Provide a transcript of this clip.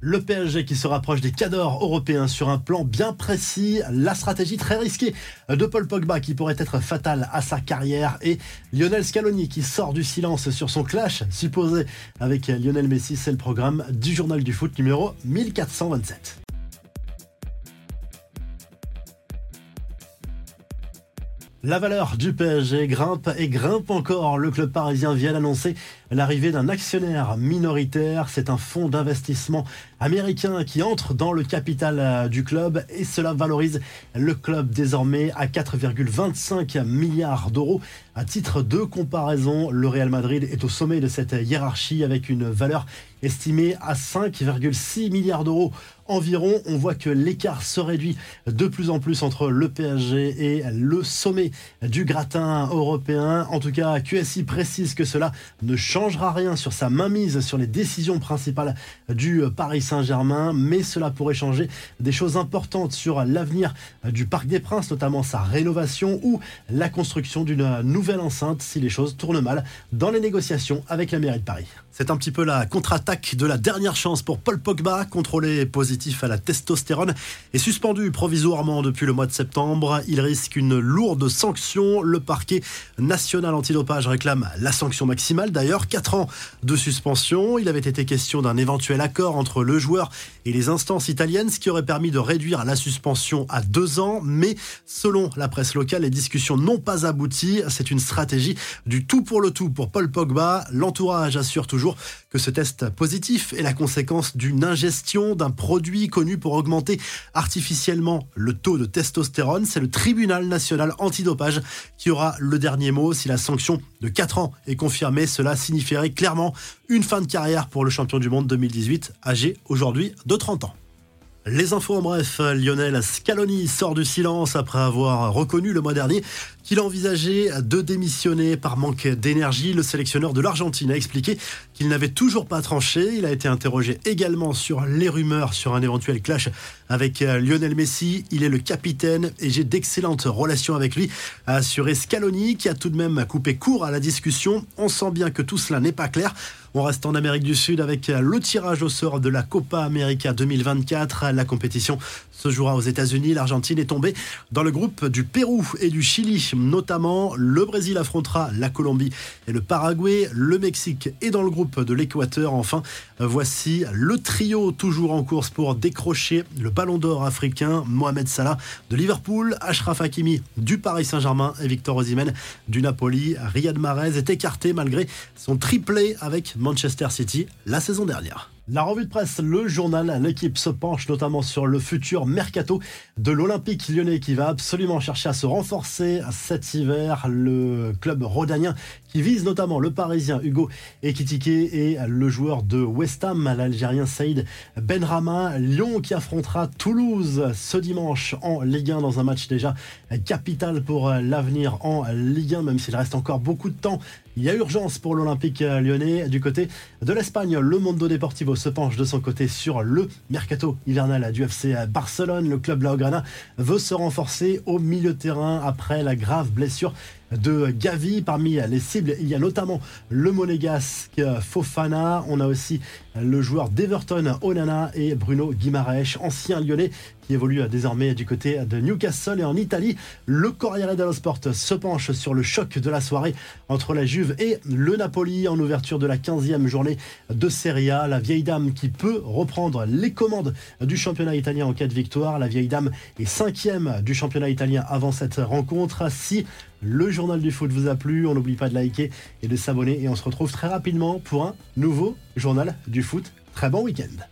Le PSG qui se rapproche des cadors européens sur un plan bien précis, la stratégie très risquée de Paul Pogba qui pourrait être fatale à sa carrière et Lionel Scaloni qui sort du silence sur son clash supposé avec Lionel Messi, c'est le programme du journal du foot numéro 1427. La valeur du PSG grimpe et grimpe encore. Le club parisien vient d'annoncer l'arrivée d'un actionnaire minoritaire. C'est un fonds d'investissement américain qui entre dans le capital euh, du club et cela valorise le club désormais à 4,25 milliards d'euros. À titre de comparaison, le Real Madrid est au sommet de cette hiérarchie avec une valeur estimée à 5,6 milliards d'euros environ. On voit que l'écart se réduit de plus en plus entre le PSG et le sommet du gratin européen. En tout cas, QSI précise que cela ne changera rien sur sa mainmise sur les décisions principales du Paris Saint-Germain, mais cela pourrait changer des choses importantes sur l'avenir du Parc des Princes, notamment sa rénovation ou la construction d'une nouvelle enceinte si les choses tournent mal dans les négociations avec la mairie de Paris. C'est un petit peu la contre-attaque de la dernière chance pour Paul Pogba, contrôlé positif à la testostérone et suspendu provisoirement depuis le mois de septembre. Il risque une lourde sanction. Le parquet national antidopage réclame la sanction maximale. D'ailleurs, 4 ans de suspension. Il avait été question d'un éventuel accord entre le joueur et les instances italiennes, ce qui aurait permis de réduire la suspension à 2 ans. Mais selon la presse locale, les discussions n'ont pas abouti. C'est une stratégie du tout pour le tout pour Paul Pogba. L'entourage assure toujours que ce test positif est la conséquence d'une ingestion d'un produit connu pour augmenter artificiellement le taux de testostérone. C'est le tribunal national antidopage qui aura le dernier mot. Si la sanction de 4 ans est confirmée, cela signifierait clairement une fin de carrière pour le champion du monde 2018, âgé aujourd'hui de 30 ans. Les infos en bref, Lionel Scaloni sort du silence après avoir reconnu le mois dernier qu'il envisageait de démissionner par manque d'énergie. Le sélectionneur de l'Argentine a expliqué qu'il n'avait toujours pas tranché. Il a été interrogé également sur les rumeurs sur un éventuel clash avec Lionel Messi. Il est le capitaine et j'ai d'excellentes relations avec lui, a assuré Scaloni, qui a tout de même coupé court à la discussion. On sent bien que tout cela n'est pas clair. On reste en Amérique du Sud avec le tirage au sort de la Copa América 2024. La compétition se jouera aux États-Unis. L'Argentine est tombée dans le groupe du Pérou et du Chili notamment. Le Brésil affrontera la Colombie et le Paraguay. Le Mexique est dans le groupe de l'Équateur. Enfin, voici le trio toujours en course pour décrocher le ballon d'or africain. Mohamed Salah de Liverpool, Ashraf Hakimi du Paris Saint-Germain et Victor Osimhen du Napoli. Riyad Mahrez est écarté malgré son triplé avec Manchester City la saison dernière. La revue de presse, le journal, l'équipe se penche notamment sur le futur mercato de l'Olympique lyonnais qui va absolument chercher à se renforcer cet hiver. Le club rhodanien qui vise notamment le Parisien Hugo Ekitike et le joueur de West Ham, l'Algérien Saïd Benrama. Lyon qui affrontera Toulouse ce dimanche en Ligue 1 dans un match déjà capital pour l'avenir en Ligue 1, même s'il reste encore beaucoup de temps. Il y a urgence pour l'Olympique lyonnais. Du côté de l'Espagne, le Mondo Deportivo se penche de son côté sur le mercato hivernal du FC Barcelone. Le club Laograna veut se renforcer au milieu de terrain après la grave blessure de Gavi. Parmi les cibles, il y a notamment le monégasque Fofana. On a aussi le joueur d'Everton, Onana et Bruno Guimaraes, ancien lyonnais qui évolue désormais du côté de Newcastle et en Italie. Le Corriere dello Sport se penche sur le choc de la soirée entre la Juve et le Napoli en ouverture de la 15e journée de Serie A. La vieille dame qui peut reprendre les commandes du championnat italien en cas de victoire. La vieille dame est cinquième du championnat italien avant cette rencontre. Si le journal du foot vous a plu, on n'oublie pas de liker et de s'abonner et on se retrouve très rapidement pour un nouveau journal du foot. Très bon week-end.